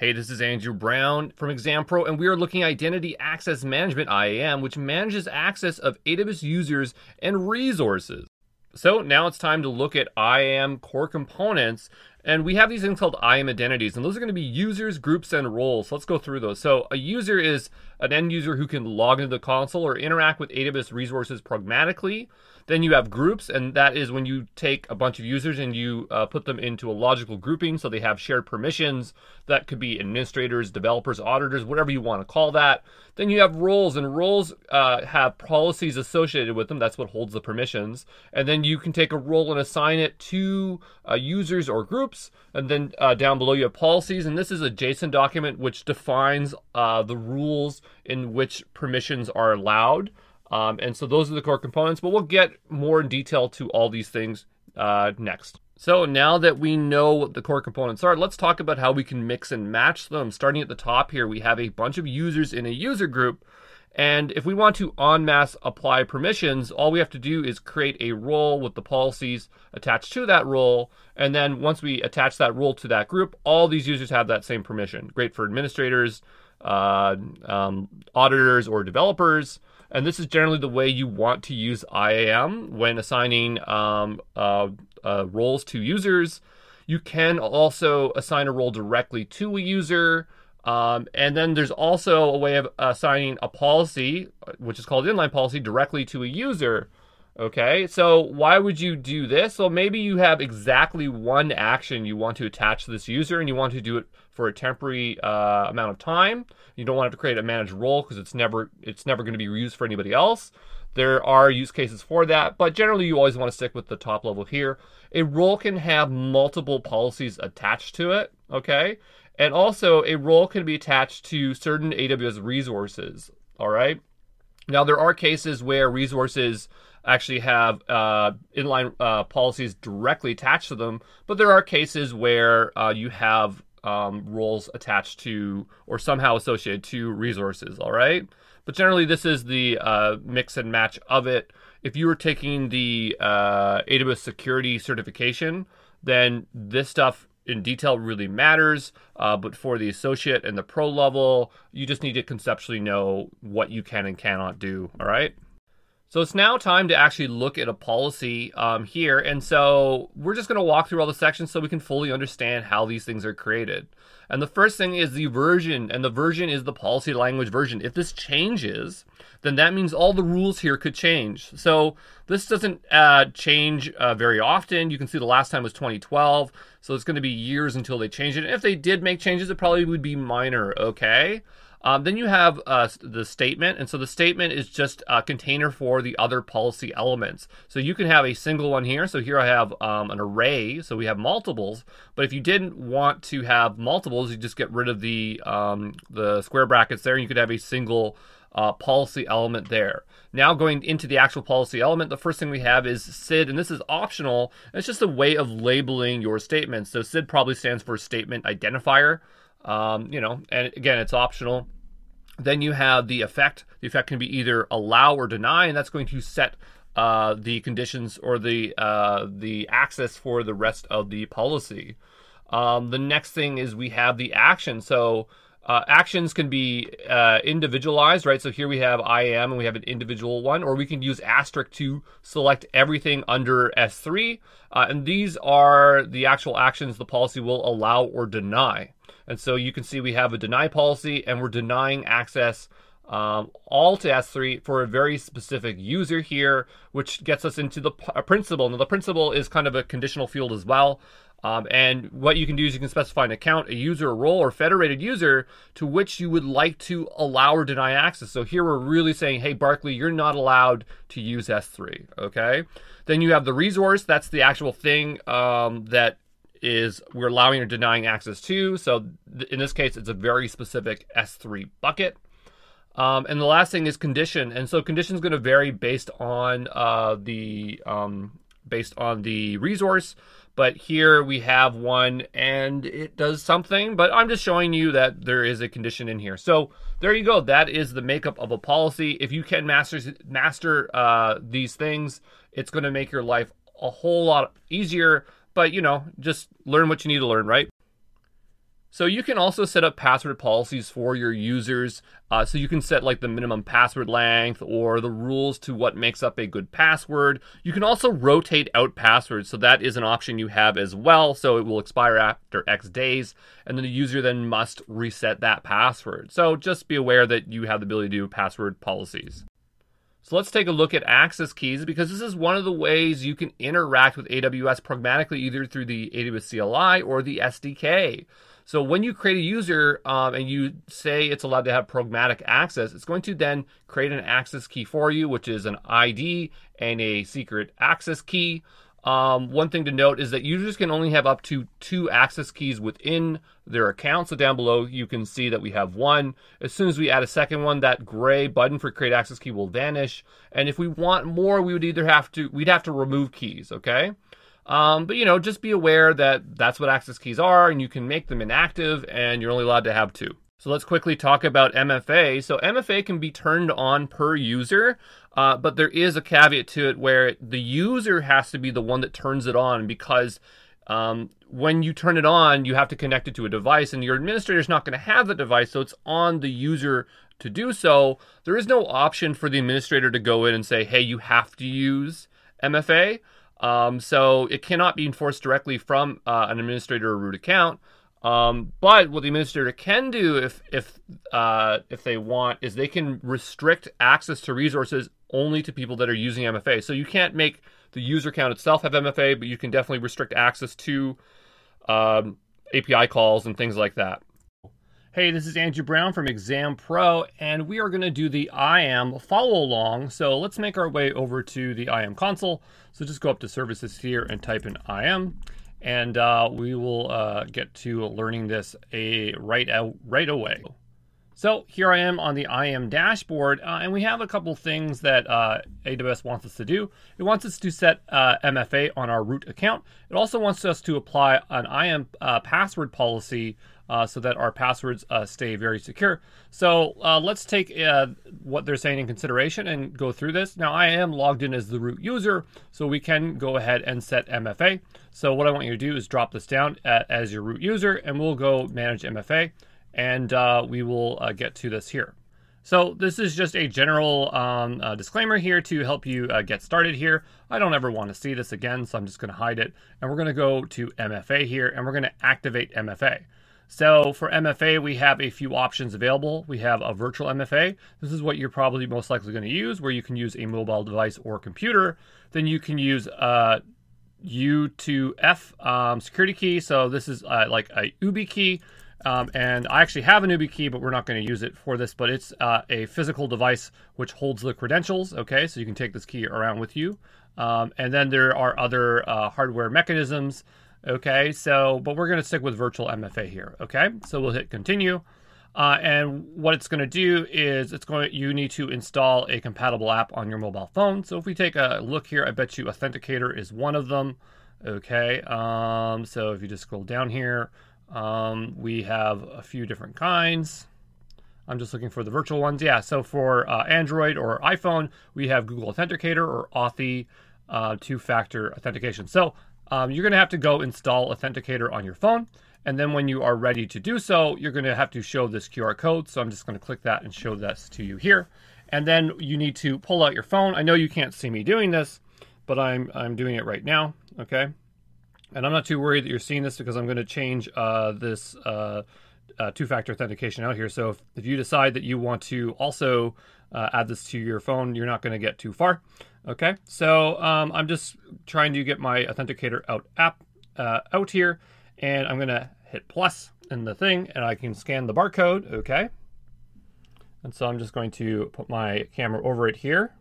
Hey, this is Andrew Brown from ExamPro, and we are looking at Identity Access Management IAM, which manages access of AWS users and resources. So now it's time to look at IAM core components and we have these things called IAM identities, and those are going to be users, groups, and roles. So let's go through those. So a user is an end user who can log into the console or interact with AWS resources pragmatically. Then you have groups, and that is when you take a bunch of users and you uh, put them into a logical grouping so they have shared permissions. That could be administrators, developers, auditors, whatever you want to call that. Then you have roles, and roles uh, have policies associated with them. That's what holds the permissions. And then you can take a role and assign it to uh, users or groups. And then uh, down below you have policies, and this is a JSON document which defines uh, the rules in which permissions are allowed. Um, and so those are the core components, but we'll get more in detail to all these things uh, next. So now that we know what the core components are, let's talk about how we can mix and match them. Starting at the top here, we have a bunch of users in a user group. And if we want to en masse apply permissions, all we have to do is create a role with the policies attached to that role. And then once we attach that role to that group, all these users have that same permission. Great for administrators, uh, um, auditors, or developers. And this is generally the way you want to use IAM when assigning um, uh, uh, roles to users. You can also assign a role directly to a user. Um, and then there's also a way of assigning a policy, which is called inline policy, directly to a user. Okay, so why would you do this? Well, maybe you have exactly one action you want to attach to this user and you want to do it for a temporary uh, amount of time. You don't want to create a managed role because it's never it's never going to be used for anybody else. There are use cases for that, but generally you always want to stick with the top level here. A role can have multiple policies attached to it, okay? And also a role can be attached to certain AWS resources, all right? Now there are cases where resources actually have uh, inline uh, policies directly attached to them, but there are cases where uh, you have um, roles attached to or somehow associated to resources. All right, but generally this is the uh, mix and match of it. If you were taking the uh, AWS security certification, then this stuff in detail really matters. Uh, but for the associate and the pro level, you just need to conceptually know what you can and cannot do. All right. So it's now time to actually look at a policy um, here. And so we're just going to walk through all the sections so we can fully understand how these things are created. And the first thing is the version, and the version is the policy language version. If this changes, then that means all the rules here could change. So this doesn't uh, change uh, very often. You can see the last time was 2012, so it's going to be years until they change it. And if they did make changes, it probably would be minor, okay? Um, then you have uh, the statement, and so the statement is just a container for the other policy elements. So you can have a single one here. So here I have um, an array, so we have multiples. But if you didn't want to have multiples, you just get rid of the um, the square brackets there, you could have a single uh, policy element there. Now going into the actual policy element, the first thing we have is SID, and this is optional. It's just a way of labeling your statements. So SID probably stands for statement identifier. Um, you know, and again, it's optional. Then you have the effect. The effect can be either allow or deny, and that's going to set uh, the conditions or the uh, the access for the rest of the policy. Um, the next thing is we have the action. So uh, actions can be uh, individualized, right? So here we have IAM, and we have an individual one, or we can use asterisk to select everything under S3. Uh, and these are the actual actions the policy will allow or deny. And so you can see we have a deny policy and we're denying access um, all to S3 for a very specific user here, which gets us into the p- principal. Now, the principal is kind of a conditional field as well. Um, and what you can do is you can specify an account, a user, a role, or federated user to which you would like to allow or deny access. So here we're really saying, hey, Barclay, you're not allowed to use S3. Okay. Then you have the resource. That's the actual thing um, that is we're allowing or denying access to. So th- in this case, it's a very specific S3 bucket. Um, and the last thing is condition, and so condition is going to vary based on uh, the um, based on the resource. But here we have one, and it does something. But I'm just showing you that there is a condition in here. So there you go. That is the makeup of a policy. If you can master master uh, these things, it's going to make your life a whole lot easier. But you know, just learn what you need to learn, right? So you can also set up password policies for your users. Uh, so you can set like the minimum password length or the rules to what makes up a good password. You can also rotate out passwords. So that is an option you have as well. So it will expire after X days and then the user then must reset that password. So just be aware that you have the ability to do password policies. So let's take a look at access keys because this is one of the ways you can interact with AWS pragmatically either through the AWS CLI or the SDK. So when you create a user um, and you say it's allowed to have pragmatic access, it's going to then create an access key for you, which is an ID and a secret access key. Um, one thing to note is that users can only have up to two access keys within their account. So down below, you can see that we have one. As soon as we add a second one, that gray button for create access key will vanish. And if we want more, we would either have to, we'd have to remove keys, okay? Um, but you know, just be aware that that's what access keys are and you can make them inactive and you're only allowed to have two. So let's quickly talk about MFA. So MFA can be turned on per user, uh, but there is a caveat to it where the user has to be the one that turns it on because um, when you turn it on, you have to connect it to a device, and your administrator is not going to have the device, so it's on the user to do so. There is no option for the administrator to go in and say, hey, you have to use MFA. Um, so it cannot be enforced directly from uh, an administrator or root account. Um, but what the administrator can do if if uh, if they want is they can restrict access to resources only to people that are using MFA. So you can't make the user account itself have MFA, but you can definitely restrict access to um, API calls and things like that. Hey, this is Andrew Brown from ExamPro, and we are going to do the IAM follow along. So let's make our way over to the IAM console. So just go up to services here and type in IAM and uh, we will uh, get to learning this a right out right away. So here I am on the IAM dashboard, uh, and we have a couple things that uh, AWS wants us to do. It wants us to set uh, MFA on our root account. It also wants us to apply an IAM uh, password policy uh, so that our passwords uh, stay very secure. So uh, let's take uh, what they're saying in consideration and go through this. Now I am logged in as the root user, so we can go ahead and set MFA. So what I want you to do is drop this down at, as your root user, and we'll go manage MFA, and uh, we will uh, get to this here. So this is just a general um, uh, disclaimer here to help you uh, get started here. I don't ever want to see this again, so I'm just going to hide it. And we're going to go to MFA here, and we're going to activate MFA. So for MFA, we have a few options available. We have a virtual MFA. This is what you're probably most likely going to use, where you can use a mobile device or computer. Then you can use a U2F um, security key. So this is uh, like a YubiKey. Um, and I actually have an YubiKey, but we're not going to use it for this. But it's uh, a physical device which holds the credentials. Okay, so you can take this key around with you. Um, and then there are other uh, hardware mechanisms Okay, so, but we're going to stick with virtual MFA here. Okay, so we'll hit continue. Uh, and what it's going to do is it's going you need to install a compatible app on your mobile phone. So if we take a look here, I bet you Authenticator is one of them. Okay, um, so if you just scroll down here, um, we have a few different kinds. I'm just looking for the virtual ones. Yeah, so for uh, Android or iPhone, we have Google Authenticator or Authy uh, two-factor authentication. So um, you're going to have to go install Authenticator on your phone. And then when you are ready to do so, you're going to have to show this QR code. So I'm just going to click that and show this to you here. And then you need to pull out your phone. I know you can't see me doing this, but I'm, I'm doing it right now. Okay. And I'm not too worried that you're seeing this because I'm going to change uh, this uh, uh, two-factor authentication out here. So if, if, you decide that you want to also uh, add this to your phone, you're not going to get too far. Okay, so um, I'm just trying to get my authenticator out app uh, out here, and I'm gonna hit plus in the thing, and I can scan the barcode. Okay, and so I'm just going to put my camera over it here.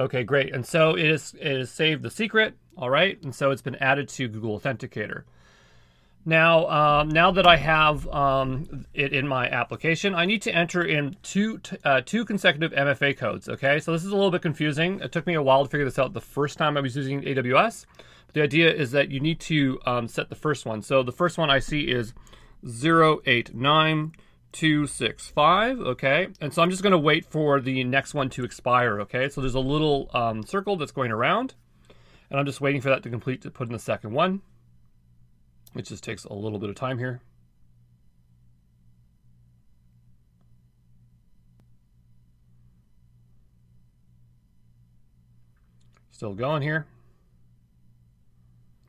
Okay, great. And so it is it is saved the secret. All right, and so it's been added to Google Authenticator. Now, um, now that I have um, it in my application, I need to enter in two uh, two consecutive MFA codes. Okay, so this is a little bit confusing. It took me a while to figure this out the first time I was using AWS. But the idea is that you need to um, set the first one. So the first one I see is 089265. Okay, and so I'm just going to wait for the next one to expire. Okay, so there's a little um, circle that's going around, and I'm just waiting for that to complete to put in the second one. It just takes a little bit of time here. Still going here.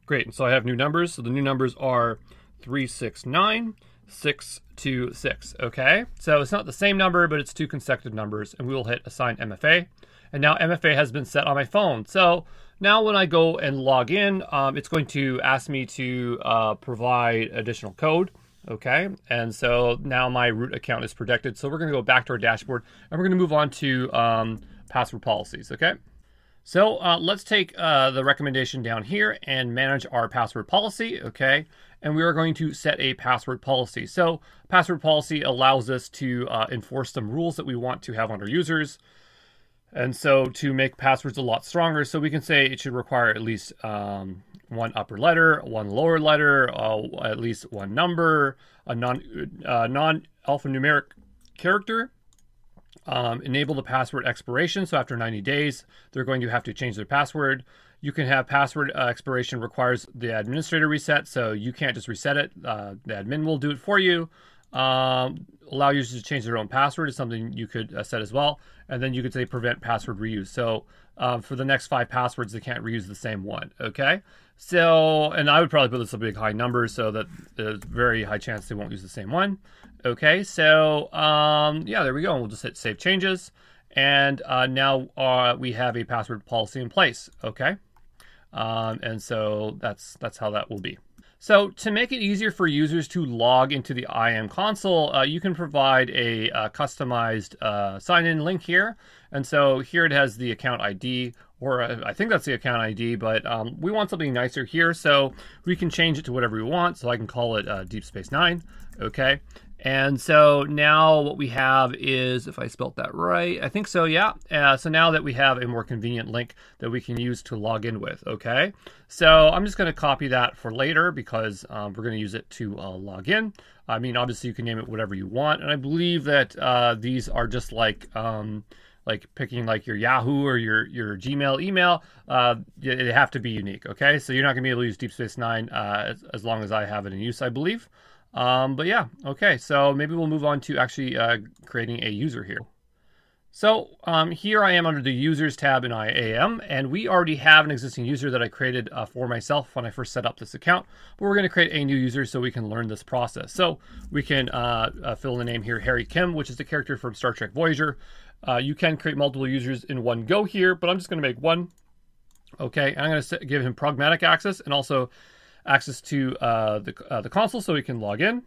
Great, and so I have new numbers. So the new numbers are 369, 626, okay? So it's not the same number, but it's two consecutive numbers, and we will hit assign MFA. And now MFA has been set on my phone. So now when I go and log in, um, it's going to ask me to uh, provide additional code. Okay, and so now my root account is protected. So we're going to go back to our dashboard and we're going to move on to um, password policies. Okay. So uh, let's take uh, the recommendation down here and manage our password policy, okay? And we are going to set a password policy. So password policy allows us to uh, enforce some rules that we want to have on our users. And so to make passwords a lot stronger, so we can say it should require at least um, one upper letter, one lower letter, uh, at least one number, a non uh, non alphanumeric character, um, enable the password expiration. So after 90 days, they're going to have to change their password. You can have password uh, expiration requires the administrator reset, so you can't just reset it. Uh, the admin will do it for you. Um, allow users to change their own password is something you could uh, set as well. And then you could say prevent password reuse. So uh, for the next five passwords, they can't reuse the same one. Okay. So, and I would probably put this a big high number so that there's very high chance they won't use the same one. Okay. So, um, yeah, there we go. And we'll just hit save changes. And uh, now uh, we have a password policy in place. Okay. Um, and so that's that's how that will be. So to make it easier for users to log into the IAM console, uh, you can provide a, uh, customized uh, sign-in link here. And so here it has the account ID, or uh, I think that's the account ID, but um, we want something nicer here. So we can change it to whatever we want. So I can call it uh, Deep Space Nine, okay? And so now what we have is, if I spelt that right, I think so, yeah. Uh, so now that we have a more convenient link that we can use to log in with, okay? So I'm just going to copy that for later because um, we're going to use it to uh, log in. I mean, obviously you can name it whatever you want. And I believe that uh, these are just like... Um, like picking like your Yahoo or your your Gmail email, uh, they have to be unique. Okay, so you're not gonna be able to use Deep Space Nine uh, as, as long as I have it in use, I believe. Um, but yeah, okay, so maybe we'll move on to actually uh, creating a user here. So um, here I am under the users tab in IAM, and we already have an existing user that I created uh, for myself when I first set up this account, but we're gonna create a new user so we can learn this process. So we can uh, uh, fill in the name here, Harry Kim, which is the character from Star Trek Voyager. Uh, you can create multiple users in one go here, but I'm just gonna make one. Okay, I'm gonna give him pragmatic access and also access to uh, the, uh, the console so he can log in.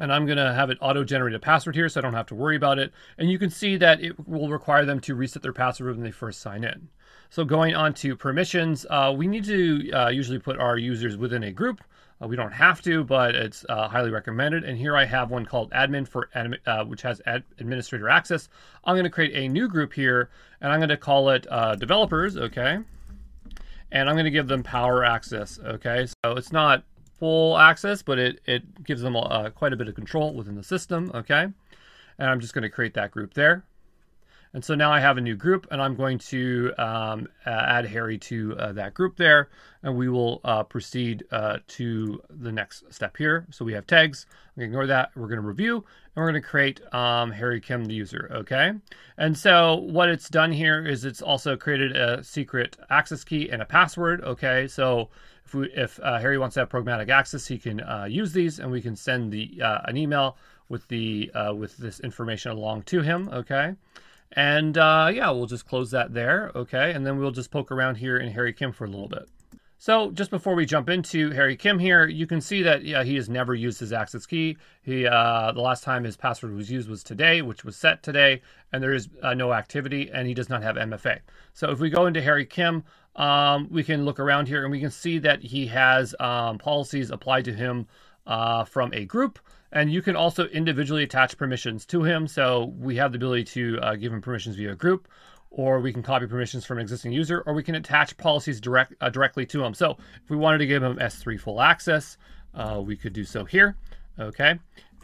And I'm going to have it auto-generate a password here so I don't have to worry about it. And you can see that it will require them to reset their password when they first sign in. So going on to permissions, uh, we need to uh, usually put our users within a group. Uh, we don't have to, but it's uh, highly recommended. And here I have one called admin for uh, which has ad administrator access. I'm going to create a new group here, and I'm going to call it uh, developers. Okay and I'm going to give them power access. Okay, so it's not full access, but it, it gives them uh, quite a bit of control within the system. Okay, and I'm just going to create that group there. And so now I have a new group and I'm going to um, add Harry to uh, that group there and we will uh, proceed uh, to the next step here. So we have tags, I'm gonna ignore that. We're gonna review and we're gonna create um, Harry Kim, the user, okay? And so what it's done here is it's also created a secret access key and a password, okay? So if, we, if uh, Harry wants to have programmatic access, he can uh, use these and we can send the uh, an email with the with this information along to him, okay? And uh, yeah, we'll just close that there, okay? And then we'll just poke around here in Harry Kim for a little bit. So just before we jump into Harry Kim here, you can see that yeah, he has never used his access key. He uh, the last time his password was used was today, which was set today, and there is uh, no activity, and he does not have MFA. So if we go into Harry Kim, um, we can look around here and we can see that he has um, policies applied to him uh, from a group. And you can also individually attach permissions to him. So we have the ability to uh, give him permissions via group, or we can copy permissions from an existing user, or we can attach policies direct uh, directly to him. So if we wanted to give him S3 full access, uh, we could do so here. Okay.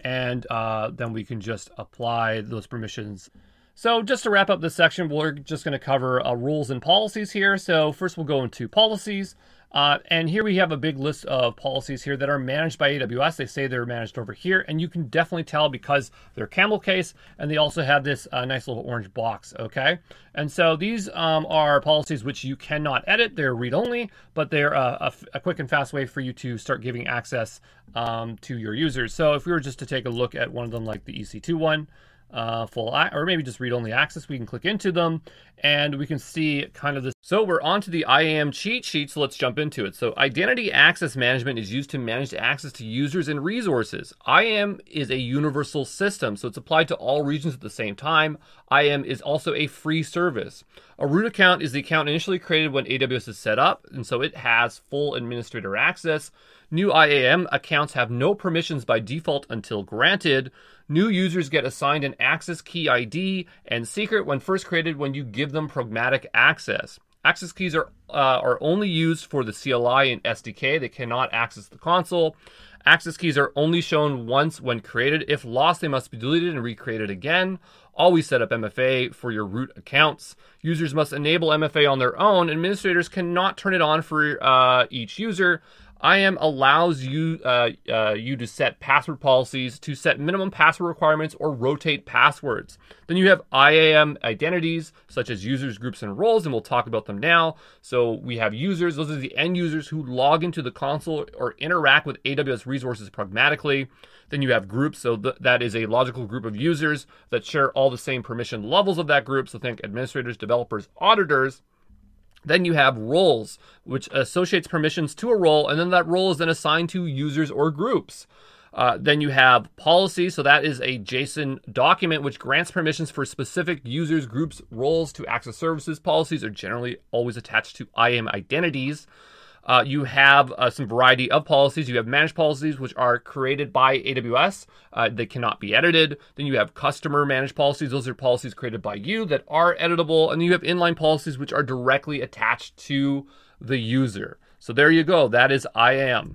And uh, then we can just apply those permissions. So just to wrap up this section, we're just going to cover uh, rules and policies here. So first we'll go into policies. Uh, and here we have a big list of policies here that are managed by AWS. They say they're managed over here, and you can definitely tell because they're camel case, and they also have this uh, nice little orange box. Okay, and so these um, are policies which you cannot edit. They're read only, but they're a, a, quick and fast way for you to start giving access um, to your users. So if we were just to take a look at one of them, like the EC2 one uh, full, or maybe just read-only access. We can click into them, and we can see kind of this. So we're on to the IAM cheat sheet, so let's jump into it. So identity access management is used to manage access to users and resources. IAM is a universal system, so it's applied to all regions at the same time. IAM is also a free service. A root account is the account initially created when AWS is set up, and so it has full administrator access. New IAM accounts have no permissions by default until granted. New users get assigned an access key ID and secret when first created when you give them pragmatic access. Access keys are, uh, are only used for the CLI and SDK. They cannot access the console. Access keys are only shown once when created. If lost, they must be deleted and recreated again. Always set up MFA for your root accounts. Users must enable MFA on their own. Administrators cannot turn it on for uh, each user. IAM allows you uh, uh, you to set password policies, to set minimum password requirements, or rotate passwords. Then you have IAM identities, such as users, groups, and roles, and we'll talk about them now. So we have users; those are the end users who log into the console or interact with AWS resources pragmatically. Then you have groups, so th- that is a logical group of users that share all the same permission levels of that group. So think administrators, developers, auditors. Then you have roles, which associates permissions to a role, and then that role is then assigned to users or groups. Uh, then you have policy, so that is a JSON document which grants permissions for specific users, groups, roles to access services. Policies are generally always attached to IAM identities. Uh, you have uh, some variety of policies. You have managed policies, which are created by AWS. Uh, they cannot be edited. Then you have customer managed policies. Those are policies created by you that are editable. And then you have inline policies, which are directly attached to the user. So there you go. That is IAM.